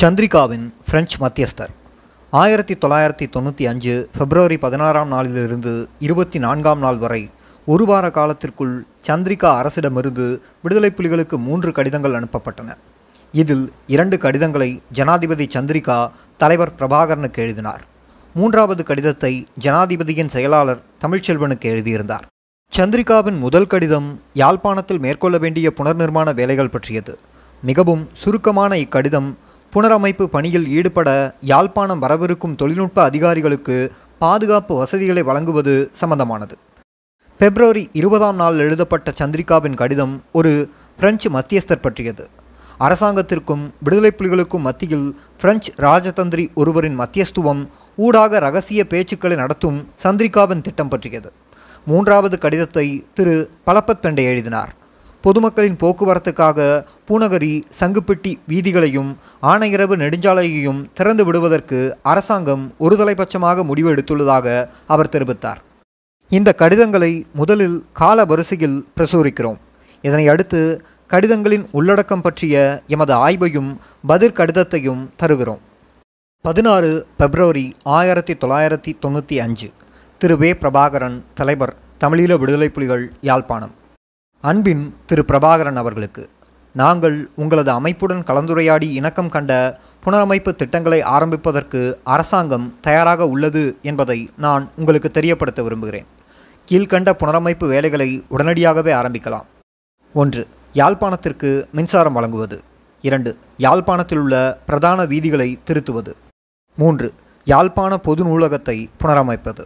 சந்திரிகாவின் French மத்தியஸ்தர். ஆயிரத்தி தொள்ளாயிரத்தி தொண்ணூற்றி அஞ்சு பிப்ரவரி பதினாறாம் நாளிலிருந்து இருபத்தி நான்காம் நாள் வரை ஒரு வார காலத்திற்குள் சந்திரிகா அரசிடமிருந்து விடுதலை புலிகளுக்கு மூன்று கடிதங்கள் அனுப்பப்பட்டன. இதில் இரண்டு கடிதங்களை ஜனாதிபதி சந்திரிகா தலைவர் பிரபாகரனுக்கு எழுதினார். மூன்றாவது கடிதத்தை ஜனாதிபதியின் செயலாளர் தமிழ்ச்செல்வனுக்கு எழுதியிருந்தார். சந்திரிகாவின் முதல் கடிதம் யாழ்ப்பாணத்தில் மேற்கொள்ள வேண்டிய புனர்நிர்மாண வேலைகள் பற்றியது. மிகவும் சுருக்கமான இக்கடிதம் புனரமைப்பு பணியில் ஈடுபட யாழ்ப்பாணம் வரவிருக்கும் தொழில்நுட்ப அதிகாரிகளுக்கு பாதுகாப்பு வசதிகளை வழங்குவது சம்பந்தமானது. பிப்ரவரி இருபதாம் நாள் எழுதப்பட்ட சந்திரிகாவின் கடிதம் ஒரு பிரெஞ்சு மத்தியஸ்தர் பற்றியது. அரசாங்கத்திற்கும் விடுதலை புலிகளுக்கும் மத்தியில் பிரெஞ்சு ராஜதந்திரி ஒருவரின் மத்தியஸ்துவம் ஊடாக ரகசிய பேச்சுக்களை நடத்தும் சந்திரிகாவின் திட்டம் பற்றியது. மூன்றாவது கடிதத்தை திரு பலப்பத் பெண்டை எழுதினார். பொதுமக்களின் போக்குவரத்துக்காக பூநகரி சங்குப்பிட்டி வீதிகளையும் ஆணையரவு நெடுஞ்சாலையையும் திறந்து விடுவதற்கு அரசாங்கம் ஒருதலைபட்சமாக முடிவு எடுத்துள்ளதாக அவர் தெரிவித்தார். இந்த கடிதங்களை முதலில் கால வரிசையில் பிரசுரிக்கிறோம். இதனை அடுத்து கடிதங்களின் உள்ளடக்கம் பற்றிய எமது ஆய்வையும் பதில் கடிதத்தையும் தருகிறோம். பதினாறு பிப்ரவரி ஆயிரத்தி தொள்ளாயிரத்தி தொண்ணூற்றி அஞ்சு. திரு. வே. பிரபாகரன் தலைவர் தமிழீழ விடுதலை புலிகள் யாழ்ப்பாணம். அன்பின் திரு பிரபாகரன் அவர்களுக்கு. நாங்கள் உங்களது அமைப்புடன் கலந்துரையாடி இணக்கம் கண்ட புனரமைப்பு திட்டங்களை ஆரம்பிப்பதற்கு அரசாங்கம் தயாராக உள்ளது என்பதை நான் உங்களுக்கு தெரியப்படுத்த விரும்புகிறேன். கீழ்கண்ட புனரமைப்பு வேலைகளை உடனடியாகவே ஆரம்பிக்கலாம். ஒன்று யாழ்ப்பாணத்திற்கு மின்சாரம் வழங்குவது. இரண்டு யாழ்ப்பாணத்தில் உள்ள பிரதான வீதிகளை திருத்துவது. மூன்று யாழ்ப்பாண பொது நூலகத்தை புனரமைப்பது.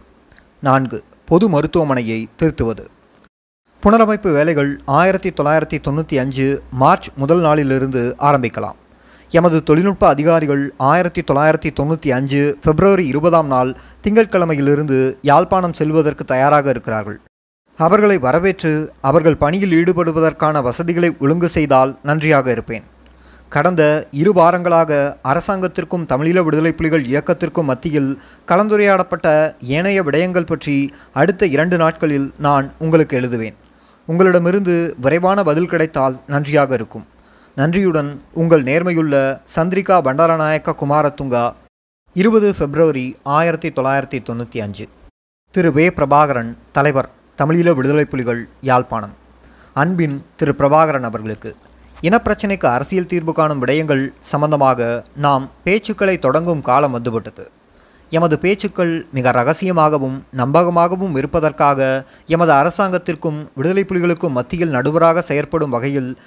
நான்கு பொது மருத்துவமனையை திருத்துவது. புனரமைப்பு வேலைகள் ஆயிரத்தி தொள்ளாயிரத்தி தொண்ணூற்றி அஞ்சு மார்ச் முதல் நாளிலிருந்து ஆரம்பிக்கலாம். எமது தொழில்நுட்ப அதிகாரிகள் ஆயிரத்தி தொள்ளாயிரத்தி தொண்ணூற்றி அஞ்சு பிப்ரவரி இருபதாம் நாள் திங்கட்கிழமையிலிருந்து யாழ்ப்பாணம் செல்வதற்கு தயாராக இருக்கிறார்கள். அவர்களை வரவேற்று அவர்கள் பணியில் ஈடுபடுவதற்கான வசதிகளை ஒழுங்கு செய்தால் நன்றியாக இருப்பேன். கடந்த இரு வாரங்களாக அரசாங்கத்திற்கும் தமிழீழ விடுதலை புலிகள் இயக்கத்திற்கும் மத்தியில் கலந்துரையாடப்பட்ட ஏனைய விடயங்கள் பற்றி அடுத்த இரண்டு நாட்களில் நான் உங்களுக்கு எழுதுவேன். உங்களிடமிருந்து விரைவான பதில் கிடைத்தால் நன்றியாக இருக்கும். நன்றியுடன் உங்கள் நேர்மையுள்ள சந்திரிகா பண்டாரநாயக்க குமாரத்துங்கா இருபது பிப்ரவரி ஆயிரத்தி தொள்ளாயிரத்தி தொண்ணூற்றி அஞ்சு. திரு. வே. பிரபாகரன் தலைவர் தமிழீழ விடுதலை புலிகள் யாழ்ப்பாணம். அன்பின் திரு. பிரபாகரன் அவர்களுக்கு இனப்பிரச்சினைக்கு அரசியல் தீர்வு காணும் விடயங்கள் சம்பந்தமாக நாம் பேச்சுக்களை தொடங்கும் காலம் வந்துவிட்டது. எமது பேச்சுக்கள் மிக ரகசியமாகவும் நம்பகமாகவும் இருப்பதற்காக எமது அரசாங்கத்திற்கும் விடுதலை புலிகளுக்கும் மத்தியில் நடுவராக செயற்படும் வகையில்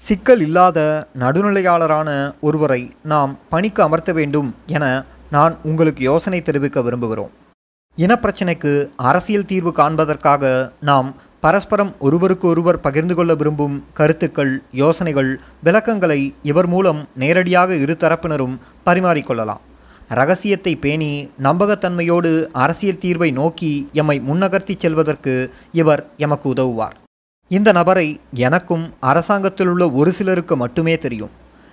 சிக்கல் இல்லாத நடுநிலையாளரான ஒருவரை நாம் பணிக்கு அமர்த்த வேண்டும் என நான் உங்களுக்கு யோசனை தெரிவிக்க விரும்புகிறோம். இனப்பிரச்சினைக்கு அரசியல் தீர்வு காண்பதற்காக நாம் பரஸ்பரம் ஒருவருக்கு ஒருவர் பகிர்ந்து கொள்ள விரும்பும் கருத்துக்கள் யோசனைகள் விளக்கங்களை இவர் மூலம் நேரடியாக இரு தரப்பினரும் பரிமாறிக்கொள்ளலாம் ரகசியத்தை பேணி நம்பகத்தன்மையோடு அரசியல் தீர்வை நோக்கி எம்மை முன்னகர்த்தி செல்வதற்கு இவர் எமக்கு உதவுவார். இந்த நபரை எனக்கும் அரசாங்கத்தில் உள்ள ஒரு சிலருக்கு மட்டுமே தெரியும்.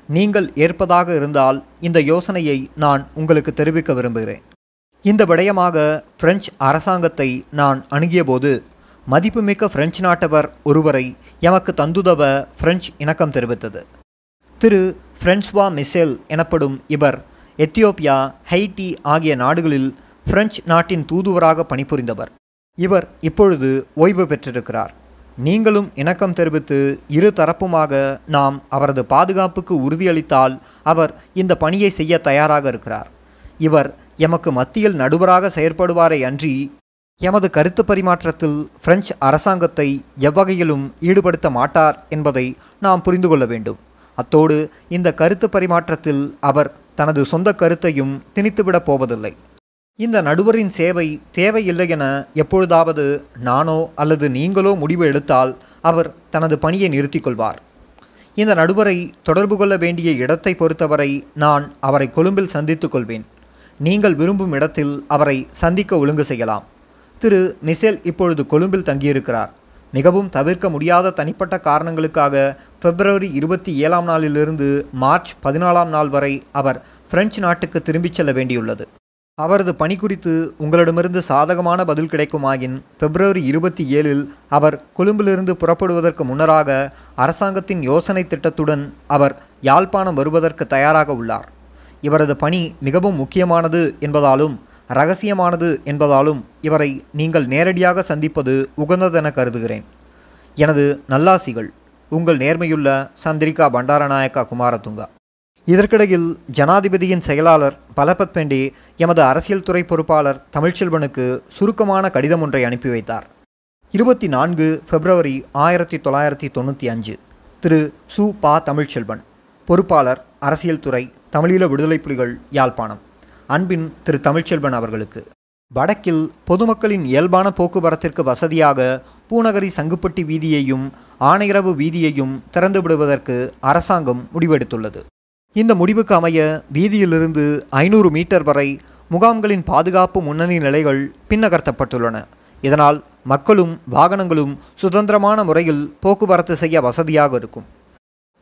நீங்கள் ஏற்பதாக இருந்தால் இந்த யோசனையை நான் உங்களுக்கு தெரிவிக்க விரும்புகிறேன். இந்த விடயமாக பிரெஞ்சு அரசாங்கத்தை நான் அணுகியபோது மதிப்புமிக்க பிரெஞ்சு நாட்டவர் ஒருவரை எமக்கு தந்துதவ பிரெஞ்சு இணக்கம் தெரிவித்தது. திரு பிரென்ஸ்வா மிசேல் எனப்படும் இவர் எத்தியோப்பியா ஹைட்டி ஆகிய நாடுகளில் பிரெஞ்சு நாட்டின் தூதுவராக பணிபுரிந்தவர். இவர் இப்பொழுது ஓய்வு பெற்றிருக்கிறார். நீங்களும் இணக்கம் தெரிவித்து இரு தரப்புமாக நாம் அவரது பாதுகாப்புக்கு உறுதியளித்தால் அவர் இந்த பணியை செய்ய தயாராக இருக்கிறார். இவர் எமக்கு மத்தியில் நடுவராக செயற்படுவாரை அன்றி எமது கருத்து பரிமாற்றத்தில் பிரெஞ்சு அரசாங்கத்தை எவ்வகையிலும் ஈடுபடுத்த மாட்டார் என்பதை நாம் புரிந்து கொள்ள வேண்டும். அத்தோடு இந்த கருத்து பரிமாற்றத்தில் அவர் தனது சொந்த கருத்தையும் திணித்துவிடப் போவதில்லை. இந்த நடுவரின் சேவை தேவையில்லை என எப்பொழுதாவது நானோ அல்லது நீங்களோ முடிவு எடுத்தால் அவர் தனது பணியை நிறுத்திக் கொள்வார். இந்த நடுவரை தொடர்பு கொள்ள வேண்டிய இடத்தை பொறுத்தவரை நான் அவரை கொழும்பில் சந்தித்துக் கொள்வேன். நீங்கள் விரும்பும் இடத்தில் அவரை சந்திக்க ஒழுங்கு செய்யலாம். திரு மிசேல் இப்பொழுது கொழும்பில் தங்கியிருக்கிறார். மிகவும் தவிர்க்க முடியாத தனிப்பட்ட காரணங்களுக்காக பிப்ரவரி இருபத்தி ஏழாம் நாளிலிருந்து மார்ச் பதினாலாம் நாள் வரை அவர் பிரெஞ்சு நாட்டுக்கு திரும்பிச் செல்ல வேண்டியுள்ளது. அவரது பணி குறித்து உங்களிடமிருந்து சாதகமான பதில் கிடைக்குமாயின் பிப்ரவரி இருபத்தி ஏழில் அவர் கொழும்பிலிருந்து புறப்படுவதற்கு முன்னராக அரசாங்கத்தின் யோசனை திட்டத்துடன் அவர் யாழ்ப்பாணம் வருவதற்கு தயாராக உள்ளார். இவரது பணி மிகவும் முக்கியமானது என்பதாலும் ரகசியமானது என்பதாலும் இவரை நீங்கள் நேரடியாக சந்திப்பது உகந்ததென கருதுகிறேன். எனது நல்லாசிகள் உங்கள் நேர்மையுள்ள சந்திரிகா பண்டாரநாயக்கா குமாரதுங்கா. இதற்கிடையில் ஜனாதிபதியின் செயலாளர் பலபத் பெண்டே எமது அரசியல் துறை பொறுப்பாளர் தமிழ்ச்செல்வனுக்கு சுருக்கமான கடிதம் ஒன்றை அனுப்பி வைத்தார். இருபத்தி நான்கு பிப்ரவரி ஆயிரத்தி தொள்ளாயிரத்தி தொண்ணூற்றி அஞ்சு திரு. சு. பா. தமிழ்ச்செல்வன் பொறுப்பாளர் அரசியல் துறை தமிழீழ விடுதலை புலிகள் யாழ்ப்பாணம். அன்பின் திரு தமிழ்ச்செல்வன் அவர்களுக்கு. வடக்கில் பொதுமக்களின் இயல்பான போக்குவரத்திற்கு வசதியாக பூநகரி சங்குப்பட்டி வீதியையும் ஆணையரவு வீதியையும் திறந்து விடுவதற்கு அரசாங்கம் முடிவெடுத்துள்ளது. இந்த முடிவுக்கு அமைய வீதியிலிருந்து ஐநூறு மீட்டர் வரை முகாம்களின் பாதுகாப்பு முன்னணி நிலைகள் பின்னகர்த்தப்பட்டுள்ளன. இதனால் மக்களும் வாகனங்களும் சுதந்திரமான முறையில் போக்குவரத்து செய்ய வசதியாக இருக்கும்.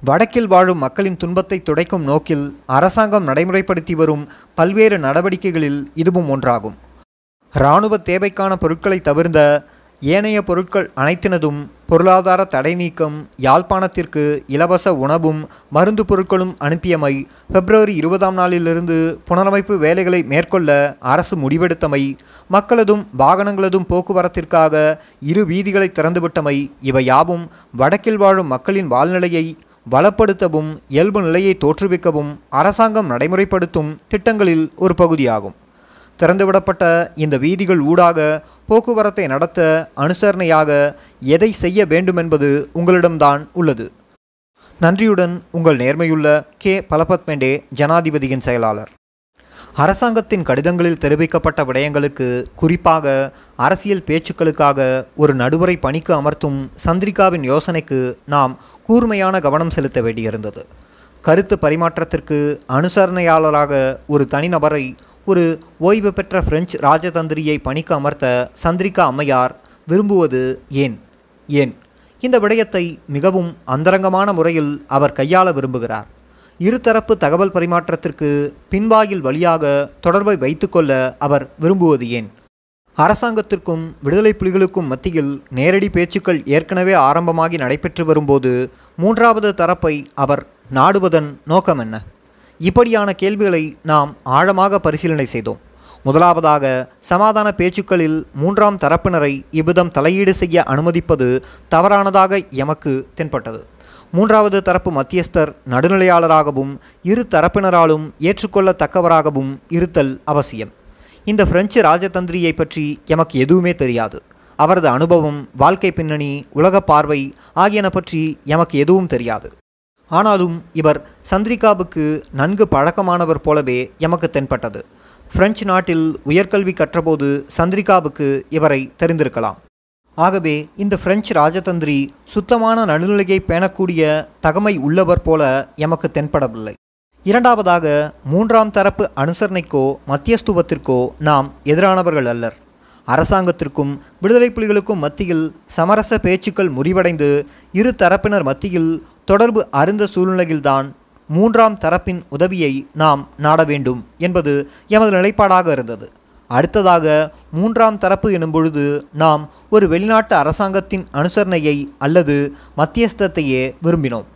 வடக்கில் வாழும் மக்களின் துன்பத்தை துடைக்கும் நோக்கில் அரசாங்கம் நடைமுறைப்படுத்தி வரும் பல்வேறு நடவடிக்கைகளில் இதுவும் ஒன்றாகும். இராணுவ தேவைக்கான பொருட்களை தவிர்ந்த ஏனைய பொருட்கள் அனைத்தினதும் பொருளாதார தடை நீக்கம் யாழ்ப்பாணத்திற்கு இலவச உணவும் மருந்து பொருட்களும் அனுப்பியமை பிப்ரவரி இருபதாம் நாளிலிருந்து புனரமைப்பு வேலைகளை மேற்கொள்ள அரசு முடிவெடுத்தமை மக்களதும் வாகனங்களதும் போக்குவரத்திற்காக இரு வீதிகளை திறந்துவிட்டமை இவை யாவும் வடக்கில் வாழும் மக்களின் வாழ்நிலையை வளப்படுத்தவும் இயல்பு நிலையை தோற்றுவிக்கவும் அரசாங்கம் நடைமுறைப்படுத்தும் திட்டங்களில் ஒரு பகுதியாகும். திறந்துவிடப்பட்ட இந்த வீதிகள் ஊடாக போக்குவரத்தை நடத்த அனுசரணையாக எதை செய்ய வேண்டுமென்பது உங்களிடம்தான் உள்ளது. நன்றியுடன் உங்கள் நேர்மையுள்ள கே. பலபத் பெண்டே ஜனாதிபதியின் செயலாளர். அரசாங்கத்தின் கடிதங்களில் தெரிவிக்கப்பட்ட விடயங்களுக்கு குறிப்பாக அரசியல் பேச்சுக்களுக்காக ஒரு நடுவரை பணிக்கு அமர்த்தும் சந்திரிகாவின் யோசனைக்கு நாம் கூர்மையான கவனம் செலுத்த வேண்டியிருந்தது. கருத்து பரிமாற்றத்திற்கு அனுசரணையாளராக ஒரு தனிநபரை ஒரு ஓய்வு பெற்ற பிரெஞ்சு ராஜதந்திரியை பணிக்கு அமர்த்த சந்திரிகா அம்மையார் விரும்புவது ஏன்? ஏன்? இந்த விடயத்தை மிகவும் அந்தரங்கமான முறையில் அவர் கையாள விரும்புகிறார். இருதரப்பு தகவல் பரிமாற்றத்திற்கு பின்வாயில் வழியாக தொடர்பை வைத்துக்கொள்ள அவர் விரும்புவது ஏன்? அரசாங்கத்திற்கும் விடுதலை புலிகளுக்கும் மத்தியில் நேரடி பேச்சுக்கள் ஏற்கனவே ஆரம்பமாகி நடைபெற்று வரும்போது மூன்றாவது தரப்பை அவர் நாடுவதன் நோக்கம் என்ன? இப்படியான கேள்விகளை நாம் ஆழமாக பரிசீலனை செய்தோம். முதலாவதாக சமாதான பேச்சுக்களில் மூன்றாம் தரப்பினரை இவ்விதம் தலையீடு செய்ய அனுமதிப்பது தவறானதாக எமக்கு தென்பட்டது. மூன்றாவது தரப்பு மத்தியஸ்தர் நடுநிலையாளராகவும் இரு தரப்பினராலும் ஏற்றுக்கொள்ளத்தக்கவராகவும் இருத்தல் அவசியம். இந்த பிரெஞ்சு ராஜதந்திரியை பற்றி எமக்கு எதுவுமே தெரியாது. அவரது அனுபவம் வாழ்க்கை பின்னணி உலக பார்வை ஆகியன பற்றி எமக்கு எதுவும் தெரியாது. ஆனாலும் இவர் சந்திரிகாவுக்கு நன்கு பழக்கமானவர் போலவே எமக்கு தென்பட்டது. பிரெஞ்சு நாட்டில் உயர்கல்வி கற்றபோது சந்திரிகாவுக்கு இவரை தெரிந்திருக்கலாம். ஆகவே இந்த பிரெஞ்சு ராஜதந்திரி சுத்தமான நடுநிலையை பேணக்கூடிய தகமை உள்ளவர் போல எமக்கு தென்படவில்லை. இரண்டாவதாக மூன்றாம் தரப்பு அனுசரணைக்கோ மத்தியஸ்துவத்திற்கோ நாம் எதிரானவர்கள் அல்லர். அரசாங்கத்திற்கும் விடுதலை புலிகளுக்கும் மத்தியில் சமரச பேச்சுக்கள் முறிவடைந்து இரு தரப்பினர் மத்தியில் தொடர்பு அருந்த சூழ்நிலையில்தான் மூன்றாம் தரப்பின் உதவியை நாம் நாட வேண்டும் என்பது எமது நிலைப்பாடாக இருந்தது. அடுத்ததாக மூன்றாம் தரப்பு எனும் பொழுது நாம் ஒரு வெளிநாட்டு அரசாங்கத்தின் அனுசரணையை அல்லது மத்தியஸ்தத்தையே விரும்பினோம்.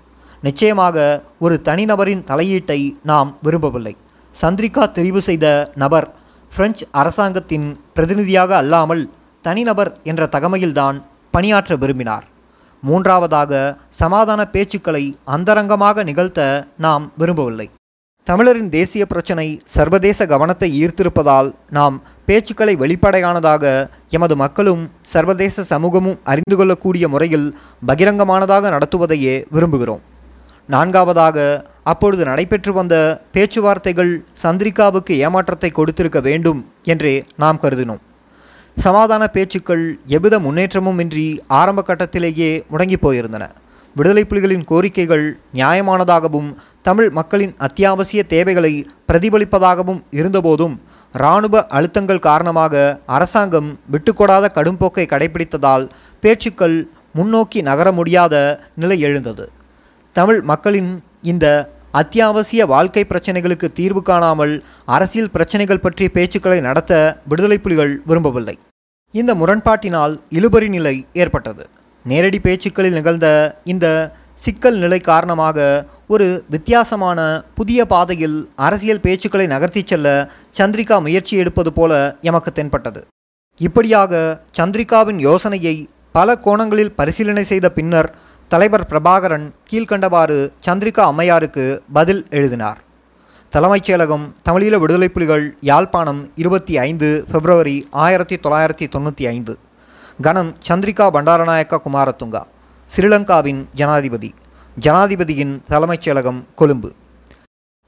நிச்சயமாக ஒரு தனிநபரின் தலையீட்டை நாம் விரும்பவில்லை. சந்திரிகா தெரிவு செய்த நபர் பிரெஞ்சு அரசாங்கத்தின் பிரதிநிதியாக அல்லாமல் தனிநபர் என்ற தகமையில்தான் பணியாற்ற விரும்பினார். மூன்றாவதாக சமாதான பேச்சுக்களை அந்தரங்கமாக நிகழ்த்த நாம் விரும்பவில்லை. தமிழரின் தேசிய பிரச்சினை சர்வதேச கவனத்தை ஈர்த்திருப்பதால் நாம் பேச்சுக்களை வெளிப்படையானதாக எமது மக்களும் சர்வதேச சமூகமும் அறிந்து கொள்ளக்கூடிய முறையில் பகிரங்கமானதாக நடத்துவதையே விரும்புகிறோம். நான்காவதாக அப்பொழுது நடைபெற்று வந்த பேச்சுவார்த்தைகள் சந்திரிகாவுக்கு ஏமாற்றத்தை கொடுத்திருக்க வேண்டும் என்றே நாம் கருதினோம். சமாதான பேச்சுக்கள் எவ்வித முன்னேற்றமும் இன்றி ஆரம்ப கட்டத்திலேயே முடங்கி போயிருந்தன. விடுதலை புலிகளின் கோரிக்கைகள் நியாயமானதாகவும் தமிழ் மக்களின் அத்தியாவசிய தேவைகளை பிரதிபலிப்பதாகவும் இருந்தபோதும் இராணுவ அழுத்தங்கள் காரணமாக அரசாங்கம் விட்டுக்கொடாத கடும்போக்கை கடைபிடித்ததால் பேச்சுக்கள் முன்னோக்கி நகர முடியாத நிலை எழுந்தது. தமிழ் மக்களின் இந்த அத்தியாவசிய வாழ்க்கை பிரச்சனைகளுக்கு தீர்வு காணாமல் அரசியல் பிரச்சனைகள் பற்றிய பேச்சுக்களை நடத்த விடுதலை புலிகள் விரும்பவில்லை. இந்த முரண்பாட்டினால் இழுபறி நிலை ஏற்பட்டது. நேரடி பேச்சுக்களில் நிகழ்ந்த இந்த சிக்கல் நிலை காரணமாக ஒரு வித்தியாசமான புதிய பாதையில் அரசியல் பேச்சுக்களை நகர்த்திச் செல்ல சந்திரிகா முயற்சி எடுப்பது போல எமக்கு தென்பட்டது. இப்படியாக சந்திரிகாவின் யோசனையை பல கோணங்களில் பரிசீலனை செய்த பின்னர் தலைவர் பிரபாகரன் கீழ்கண்டவாறு சந்திரிகா அம்மையாருக்கு பதில் எழுதினார். தலைமைச் செயலகம் தமிழீழ விடுதலை புலிகள் யாழ்ப்பாணம் இருபத்தி ஐந்து பிப்ரவரி ஆயிரத்தி தொள்ளாயிரத்தி தொண்ணூற்றி ஐந்து. கணம் சந்திரிகா பண்டாரநாயக்க குமாரத்துங்கா ஸ்ரீலங்காவின் ஜனாதிபதி ஜனாதிபதியின் தலைமைச் செயலகம் கொழும்பு.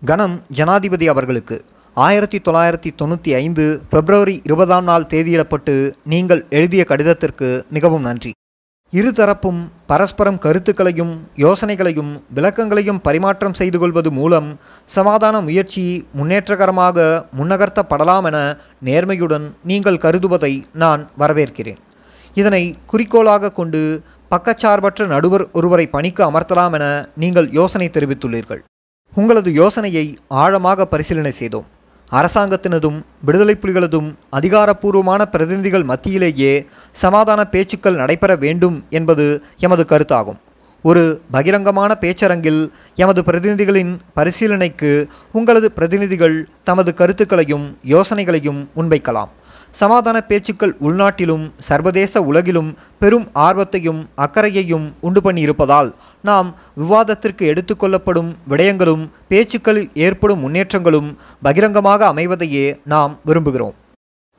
கணம் ஜனாதிபதி அவர்களுக்கு ஆயிரத்தி தொள்ளாயிரத்தி தொண்ணூற்றி ஐந்து பிப்ரவரி இருபதாம் நாள் தேதியிடப்பட்டு நீங்கள் எழுதிய கடிதத்திற்கு மிகவும் நன்றி. இருதரப்பும் பரஸ்பரம் கருத்துக்களையும் யோசனைகளையும் விளக்கங்களையும் பரிமாற்றம் செய்து கொள்வது மூலம் சமாதான முயற்சி முன்னேற்றகரமாக முன்னகர்த்தப்படலாம் என நேர்மையுடன் நீங்கள் கருதுவதை நான் வரவேற்கிறேன். இதனை குறிக்கோளாக கொண்டு பக்கச்சார்பற்ற நடுவர் ஒருவரை பணிக்கு அமர்த்தலாம் என நீங்கள் யோசனை தெரிவித்துள்ளீர்கள். உங்களது யோசனையை ஆழமாக பரிசீலனை செய்தோம். அரசாங்கத்தினதும் விடுதலை புலிகளதும் அதிகாரப்பூர்வமான பிரதிநிதிகள் மத்தியிலேயே சமாதான பேச்சுக்கள் நடைபெற வேண்டும் என்பது எமது கருத்தாகும். ஒரு பகிரங்கமான பேச்சரங்கில் எமது பிரதிநிதிகளின் பரிசீலனைக்கு உங்களது பிரதிநிதிகள் தமது கருத்துக்களையும் யோசனைகளையும் முன்வைக்கலாம். சமாதான பேச்சுக்கள் உள்நாட்டிலும் சர்வதேச உலகிலும் பெரும் ஆர்வத்தையும் அக்கறையையும் உண்டு பண்ணியிருப்பதால் நாம் விவாதத்திற்கு எடுத்துக்கொள்ளப்படும் விடயங்களும் பேச்சுக்களில் ஏற்படும் முன்னேற்றங்களும் பகிரங்கமாக அமைவதையே நாம் விரும்புகிறோம்.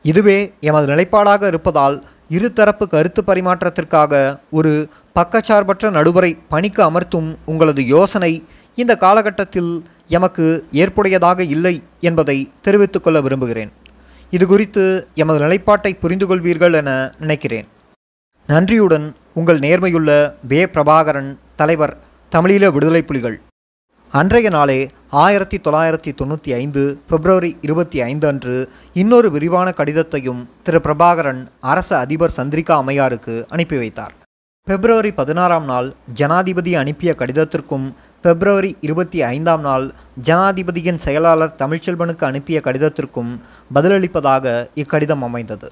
இதுவே எமது நிலைப்பாடாக இருப்பதால் இருதரப்பு கருத்து பரிமாற்றத்திற்காக ஒரு பக்கச்சார்பற்ற நடுவரை பணிக்கு அமர்த்தும் உங்களது யோசனை இந்த காலகட்டத்தில் எமக்கு ஏற்புடையதாக இல்லை என்பதை தெரிவித்துக்கொள்ள விரும்புகிறேன். இது குறித்து எமது நிலைப்பாட்டை புரிந்து கொள்வீர்கள் என நினைக்கிறேன். நன்றியுடன் உங்கள் நேர்மையுள்ள வே. பிரபாகரன் தலைவர் தமிழீழ விடுதலை புலிகள். அன்றைய நாளே ஆயிரத்தி தொள்ளாயிரத்தி தொண்ணூற்றி ஐந்து பிப்ரவரி இருபத்தி ஐந்து அன்று இன்னொரு விரிவான கடிதத்தையும் திரு. பிரபாகரன் அரச அதிபர் சந்திரிகா அம்மையாருக்கு அனுப்பி வைத்தார். பிப்ரவரி பதினாறாம் நாள் ஜனாதிபதி அனுப்பிய கடிதத்திற்கும் பிப்ரவரி இருபத்தி ஐந்தாம் நாள் ஜனாதிபதியின் செயலாளர் தமிழ்ச்செல்வனுக்கு அனுப்பிய கடிதத்திற்கும் பதிலளிப்பதாக இக்கடிதம் அமைந்தது.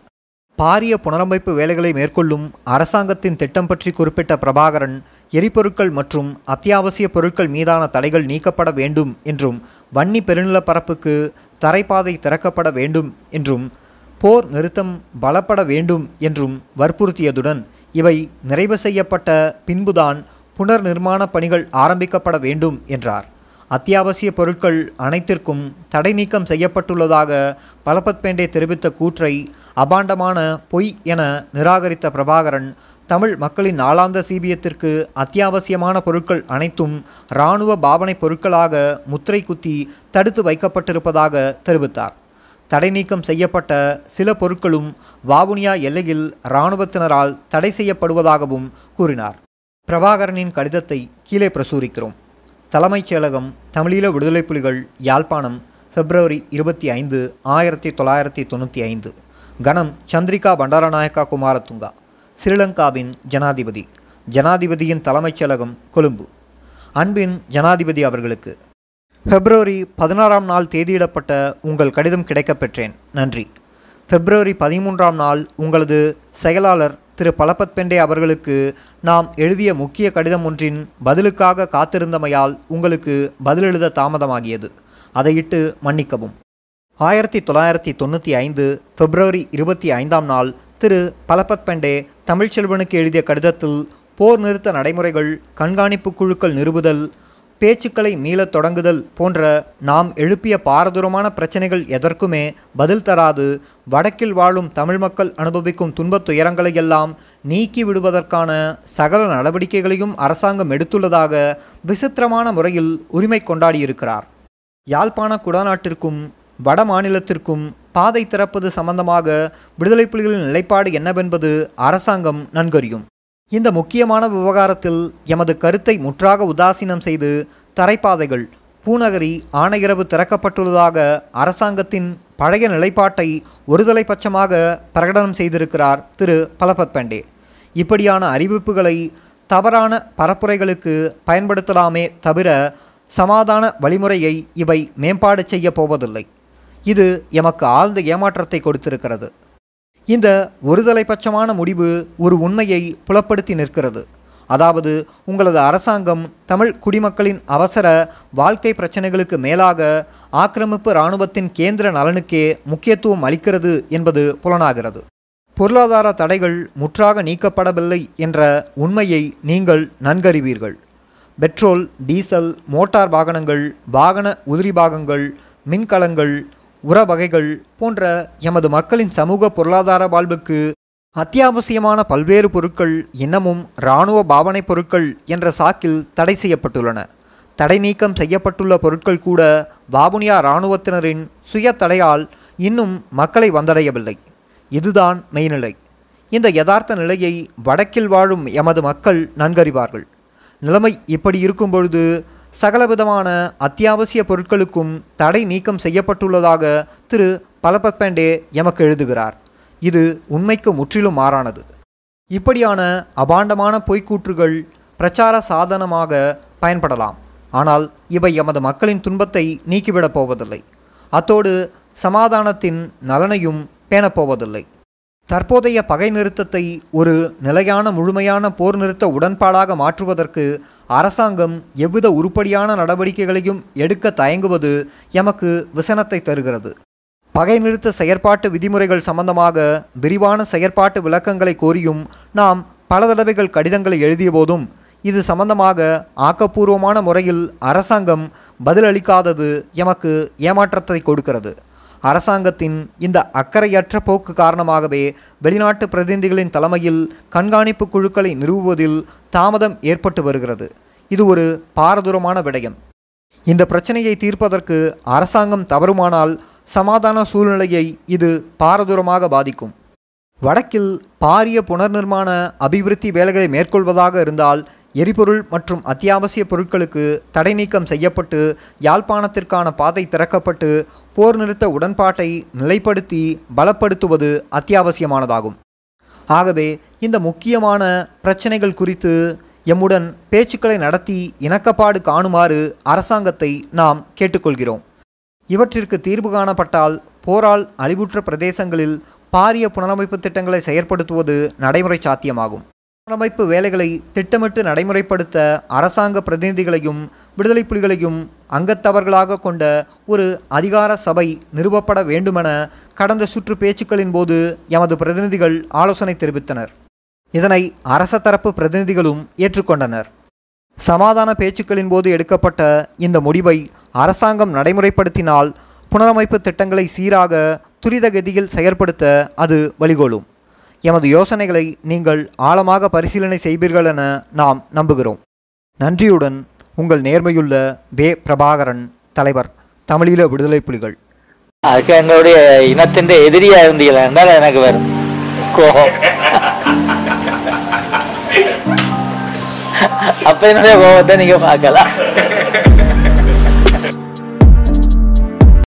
பாரிய புனரமைப்பு வேலைகளை மேற்கொள்ளும் அரசாங்கத்தின் திட்டம் பற்றி குறிப்பிட்ட பிரபாகரன் எரிபொருட்கள் மற்றும் அத்தியாவசிய பொருட்கள் மீதான தடைகள் நீக்கப்பட வேண்டும் என்றும் வன்னி பெருநிலப்பரப்புக்கு தரைப்பாதை திறக்கப்பட வேண்டும் என்றும் போர் நிறுத்தம் பலப்பட வேண்டும் என்றும் வற்புறுத்தியதுடன் இவை நிறைவு செய்யப்பட்ட பின்புதான் புனர் நிர்மாண பணிகள் ஆரம்பிக்கப்பட வேண்டும் என்றார். அத்தியாவசிய பொருட்கள் அனைத்திற்கும் தடை நீக்கம் செய்யப்பட்டுள்ளதாக பலபத்பேண்டே தெரிவித்த கூற்றை அபாண்டமான பொய் என நிராகரித்த பிரபாகரன் தமிழ் மக்களின் நாளாந்த சீபியத்திற்கு அத்தியாவசியமான பொருட்கள் அனைத்தும் இராணுவ பாவனை பொருட்களாக முத்திரை குத்தி தடுத்து வைக்கப்பட்டிருப்பதாக தெரிவித்தார். தடை நீக்கம் செய்யப்பட்ட சில பொருட்களும் வாவுனியா எல்லையில் இராணுவத்தினரால் தடை செய்யப்படுவதாகவும் கூறினார். பிரபாகரனின் கடிதத்தை கீழே பிரசுரிக்கிறோம். தலைமைச் செயலகம் தமிழீழ விடுதலை புலிகள் யாழ்ப்பாணம் பிப்ரவரி இருபத்தி ஐந்து ஆயிரத்தி தொள்ளாயிரத்தி தொண்ணூற்றி ஐந்து. கணம் சந்திரிகா பண்டாரநாயக்கா குமாரதுங்கா ஸ்ரீலங்காவின் ஜனாதிபதி ஜனாதிபதியின் தலைமைச் செயலகம் கொழும்பு. அன்பின் ஜனாதிபதி அவர்களுக்கு பிப்ரவரி பதினாறாம் நாள் தேதியிடப்பட்ட உங்கள் கடிதம் கிடைக்கப் பெற்றேன் நன்றி. பிப்ரவரி பதிமூன்றாம் நாள் உங்களது செயலாளர் திரு பலபத் பெண்டே அவர்களுக்கு நாம் எழுதிய முக்கிய கடிதம் ஒன்றின் பதிலுக்காக காத்திருந்தமையால் உங்களுக்கு பதிலெழுத தாமதமாகியது. அதையிட்டு மன்னிக்கவும். ஆயிரத்தி தொள்ளாயிரத்தி தொண்ணூற்றி ஐந்து பிப்ரவரி இருபத்தி ஐந்தாம் நாள் திரு பலபத் பெண்டே தமிழ்ச்செல்வனுக்கு எழுதிய கடிதத்தில் போர் நிறுத்த நடைமுறைகள் கண்காணிப்பு குழுக்கள் நிறுவுதல் பேச்சுக்களை மீளத் தொடங்குதல் போன்ற நாம் எழுப்பிய பாரதூரமான பிரச்சனைகள் எதற்குமே பதில் தராது. வடக்கில் வாழும் தமிழ் மக்கள் அனுபவிக்கும் துன்பத் துயரங்களையெல்லாம் நீக்கி விடுவதற்கான சகல நடவடிக்கைகளையும் அரசாங்கம் எடுத்துள்ளதாக விசித்திரமான முறையில் உரிமை கொண்டாடியிருக்கிறார். யாழ்ப்பாண குடாநாட்டிற்கும் வட மாநிலத்திற்கும் பாதை திறப்பது சம்பந்தமாக விடுதலை புலிகளின் நிலைப்பாடு என்னவென்பது அரசாங்கம் நன்கறியும். இந்த முக்கியமான விவகாரத்தில் எமது கருத்தை முற்றாக உதாசீனம் செய்து தரைப்பாதைகள் பூநகரி ஆணையரவு திறக்கப்பட்டுள்ளதாக அரசாங்கத்தின் பழைய நிலைப்பாட்டை ஒருதலை பட்சமாக பிரகடனம் செய்திருக்கிறார் திரு. பலபத் பண்டே இப்படியான அறிவிப்புகளை தவறான பரப்புரைகளுக்கு பயன்படுத்தலாமே தவிர சமாதான வழிமுறையை இவை மேம்பாடு செய்ய போவதில்லை. இது எமக்கு ஆழ்ந்த ஏமாற்றத்தை கொடுத்திருக்கிறது. இந்த ஒருதலைபட்சமான முடிவு ஒரு உண்மையை புலப்படுத்தி நிற்கிறது. அதாவது உங்களது அரசாங்கம் தமிழ் குடிமக்களின் அவசர வாழ்க்கை பிரச்சனைகளுக்கு மேலாக ஆக்கிரமிப்பு இராணுவத்தின் கேந்திர நலனுக்கே முக்கியத்துவம் அளிக்கிறது என்பது புலனாகிறது. பொருளாதார தடைகள் முற்றாக நீக்கப்படவில்லை என்ற உண்மையை நீங்கள் நன்கறிவீர்கள். பெட்ரோல் டீசல் மோட்டார் வாகனங்கள் வாகன உதிரி பாகங்கள் மின்கலங்கள் உர வகைகள் போன்ற எமது மக்களின் சமூக பொருளாதார வாழ்வுக்கு அத்தியாவசியமான பல்வேறு பொருட்கள் இன்னமும் இராணுவ பாவனை பொருட்கள் என்ற சாக்கில் தடை செய்யப்பட்டுள்ளன. தடை நீக்கம் செய்யப்பட்டுள்ள பொருட்கள் கூட வாபுனியா இராணுவத்தினரின் சுய தடையால் இன்னும் மக்களை வந்தடையவில்லை. இதுதான் மெய்நிலை. இந்த யதார்த்த நிலையை வடக்கில் வாழும் எமது மக்கள் நன்கறிவார்கள். நிலைமை இப்படி இருக்கும் பொழுது சகலவிதமான அத்தியாவசிய பொருட்களுக்கும் தடை நீக்கம் செய்யப்பட்டுள்ளதாக திரு பலபத்பேண்டே எமக்கு எழுதுகிறார். இது உண்மைக்கு முற்றிலும் மாறானது. இப்படியான அபாண்டமான பொய்க்கூற்றுகள் பிரச்சார சாதனமாக பயன்படலாம். ஆனால் இவை எமது மக்களின் துன்பத்தை நீக்கிவிடப் போவதில்லை. அத்தோடு சமாதானத்தின் நலனையும் பேணப்போவதில்லை தற்போதைய பகை நிறுத்தத்தை ஒரு நிலையான முழுமையான போர் நிறுத்த உடன்பாடாக மாற்றுவதற்கு அரசாங்கம் எவ்வித உருப்படியான நடவடிக்கைகளையும் எடுக்க தயங்குவது எமக்கு விசனத்தை தருகிறது. பகை நிறுத்த செயற்பாட்டு விதிமுறைகள் சம்பந்தமாக விரிவான செயற்பாட்டு விளக்கங்களை கோரியும் நாம் பல தடவைகள் கடிதங்களை எழுதிய போதும் இது சம்பந்தமாக ஆக்கப்பூர்வமான முறையில் அரசாங்கம் பதிலளிக்காதது எமக்கு ஏமாற்றத்தை கொடுக்கிறது. அரசாங்கத்தின் இந்த அக்கறையற்ற போக்கு காரணமாகவே வெளிநாட்டு பிரதிநிதிகளின் தலைமையில் கண்காணிப்பு குழுக்களை நிறுவுவதில் தாமதம் ஏற்பட்டு வருகிறது. இது ஒரு பாரதூரமான விடயம். இந்த பிரச்சனையை தீர்ப்பதற்கு அரசாங்கம் தவறுமானால் சமாதான சூழ்நிலையை இது பாரதூரமாக பாதிக்கும். வடக்கில் பாரிய புனர்நிர்மாண அபிவிருத்தி வேலைகளை மேற்கொள்வதாக இருந்தால் எரிபொருள் மற்றும் அத்தியாவசிய பொருட்களுக்கு தடை நீக்கம் செய்யப்பட்டு யாழ்ப்பாணத்திற்கான பாதை திறக்கப்பட்டு போர் நிறுத்த உடன்பாட்டை நிலைப்படுத்தி பலப்படுத்துவது அத்தியாவசியமானதாகும். ஆகவே இந்த முக்கியமான பிரச்சனைகள் குறித்து எம்முடன் பேச்சுக்களை நடத்தி இணக்கப்பாடு காணுமாறு அரசாங்கத்தை நாம் கேட்டுக்கொள்கிறோம். இவற்றிற்கு தீர்வு காணப்பட்டால் போரால் அழிவுற்ற பிரதேசங்களில் பாரிய புனரமைப்பு திட்டங்களை செயற்படுத்துவது நடைமுறை சாத்தியமாகும். புனரமைப்பு வேலைகளை திட்டமிட்டு நடைமுறைப்படுத்த அரசாங்க பிரதிநிதிகளையும் விடுதலை புலிகளையும் அங்கத்தவர்களாக கொண்ட ஒரு அதிகார சபை நிறுவப்பட வேண்டுமென கடந்த சுற்று பேச்சுக்களின் போது எமது பிரதிநிதிகள் ஆலோசனை தெரிவித்தனர். இதனை அரச தரப்பு பிரதிநிதிகளும் ஏற்றுக்கொண்டனர். சமாதான பேச்சுக்களின் போது எடுக்கப்பட்ட இந்த முடிவை அரசாங்கம் நடைமுறைப்படுத்தினால் புனரமைப்பு திட்டங்களை சீராக துரித கதியில் செயற்படுத்த அது வழிகோலும். எமது யோசனைகளை நீங்கள் ஆழமாக பரிசீலனை செய்வீர்கள் என நாம் நம்புகிறோம். நன்றியுடன் உங்கள் நேர்மையுள்ள வே. பிரபாகரன் தலைவர் தமிழீழ விடுதலை புலிகள். அதுக்கு எங்களுடைய இனத்தின் எதிரியா இருந்தீங்களா? என்றால் எனக்கு வரும் கோபம். அப்ப என்னுடைய கோபத்தை நீங்க பார்க்கலாம்.